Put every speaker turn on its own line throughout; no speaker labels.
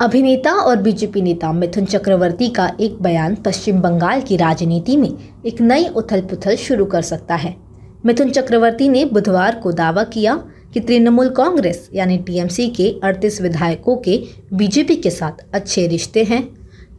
अभिनेता और बीजेपी नेता मिथुन चक्रवर्ती का एक बयान पश्चिम बंगाल की राजनीति में एक नई उथल पुथल शुरू कर सकता है। मिथुन चक्रवर्ती ने बुधवार को दावा किया कि तृणमूल कांग्रेस यानी टीएमसी के 38 विधायकों के बीजेपी के साथ अच्छे रिश्ते हैं।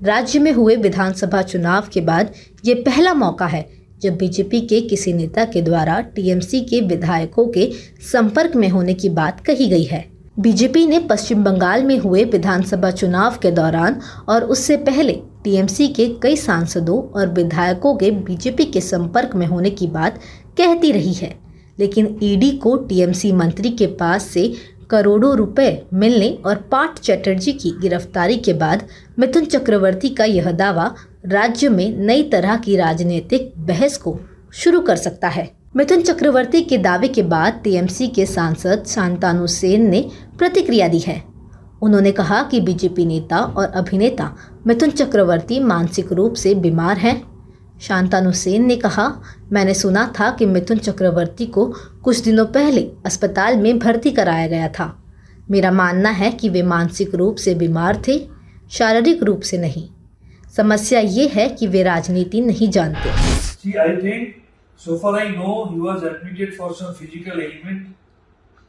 राज्य में हुए विधानसभा चुनाव के बाद ये पहला मौका है जब बीजेपी के किसी नेता के द्वारा टीएमसी के विधायकों के संपर्क में होने की बात कही गई है। बीजेपी ने पश्चिम बंगाल में हुए विधानसभा चुनाव के दौरान और उससे पहले टीएमसी के कई सांसदों और विधायकों के बीजेपी के संपर्क में होने की बात कहती रही है। लेकिन ईडी को टीएमसी मंत्री के पास से करोड़ों रुपए मिलने और पाठ चैटर्जी की गिरफ्तारी के बाद मिथुन चक्रवर्ती का यह दावा राज्य में नई तरह की राजनीतिक बहस को शुरू कर सकता है। मिथुन चक्रवर्ती के दावे के बाद टीएमसी के सांसद शांतानु सेन ने प्रतिक्रिया दी है। उन्होंने कहा कि बीजेपी नेता और अभिनेता मिथुन चक्रवर्ती मानसिक रूप से बीमार हैं। शांतानु सेन ने कहा, मैंने सुना था कि मिथुन चक्रवर्ती को कुछ दिनों पहले अस्पताल में भर्ती कराया गया था। मेरा मानना है कि वे मानसिक रूप से बीमार थे, शारीरिक रूप से नहीं। समस्या ये है कि वे राजनीति नहीं जानते।
So far I know he was admitted for some physical ailment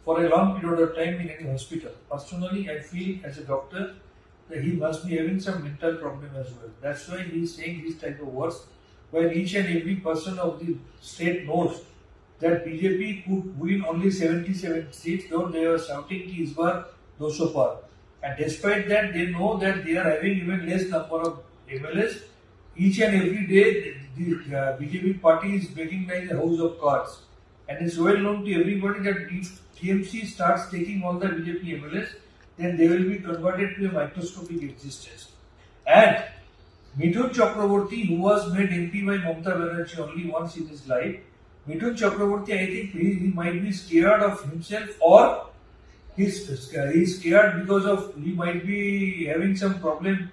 for a long period of time in any hospital. Personally, I feel as a doctor that he must be having some mental problem as well. That's why he is saying this type of words. While each and every person of the state knows that BJP could win only 77 seats, though they are shouting ki is bar 200 par. And despite that, they know that they are having even less number of MLAs each and every day the uh, BJP party is making like a house of cards. And it's well known to everybody that if TMC starts taking all the BJP MLAs, then they will be converted to a microscopic existence. And Mithun Chakraborty, who was made MP by Mamata Banerjee only once in his life, Mithun Chakraborty, I think he, he might be scared of himself or he's, he's scared because of he might be having some problem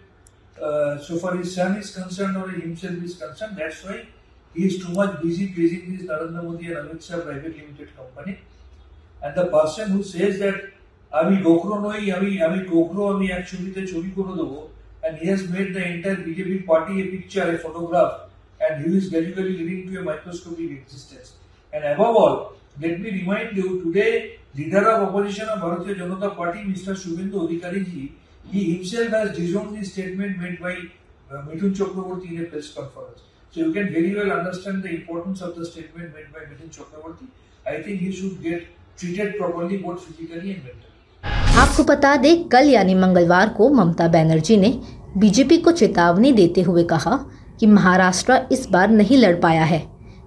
uh, so far his son is concerned or himself is concerned, that's why he is too much busy praising this Narendra Modi and Amit Shah private limited company. And the person who says that আমি গোখরো নই আমি আমি গোখরো আমি এক ছবিতে ছবি করে দেবো and he has made the entire BJP party a picture, a photograph, and he is gradually leading to a microscopic existence. And above all, let me remind you, today, leader of opposition of Bharatiya Janata Party, Mr. Shubhendu Adhikari ji, He himself has disowned the statement made by uh, Mithun Chakraborty in a press conference. So you can very well understand the importance of the statement made by Mithun Chakraborty. I think he should get treated properly both physically and mentally.
आपको बता दें कल यानी मंगलवार को ममता बनर्जी ने BJP को चेतावनी देते हुए कहा कि महाराष्ट्र इस बार नहीं लड़ पाया है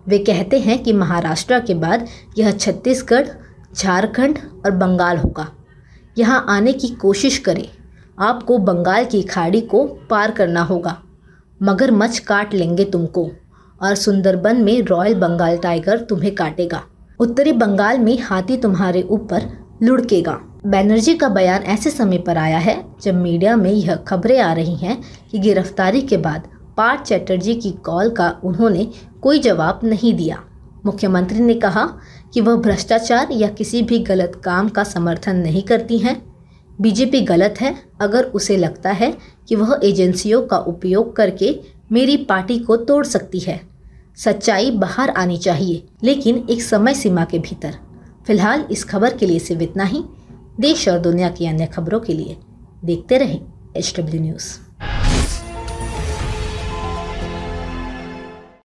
वे कहते हैं कि महाराष्ट्र के बाद यह छत्तीसगढ़ झारखंड और बंगाल होगा यहाँ आने की कोशिश करें आपको बंगाल की खाड़ी को पार करना होगा। मगर मच काट लेंगे तुमको और सुंदरबन में रॉयल बंगाल टाइगर तुम्हें काटेगा। उत्तरी बंगाल में हाथी तुम्हारे ऊपर लुढ़केगा। बैनर्जी का बयान ऐसे समय पर आया है जब मीडिया में यह खबरें आ रही हैं कि गिरफ्तारी के बाद पार्थ चैटर्जी की कॉल का उन्होंने कोई जवाब नहीं दिया। मुख्यमंत्री ने कहा कि वह भ्रष्टाचार या किसी भी गलत काम का समर्थन नहीं करती हैं। बीजेपी गलत है, अगर उसे लगता है कि वह एजेंसियों का उपयोग करके मेरी पार्टी को तोड़ सकती है। सच्चाई बाहर आनी चाहिए, लेकिन एक समय सीमा के भीतर। फ़िलहाल इस खबर के लिए सिर्फ़ इतना ही। देश और दुनिया की अन्य खबरों के लिए देखते रहें एच डब्ल्यू न्यूज़।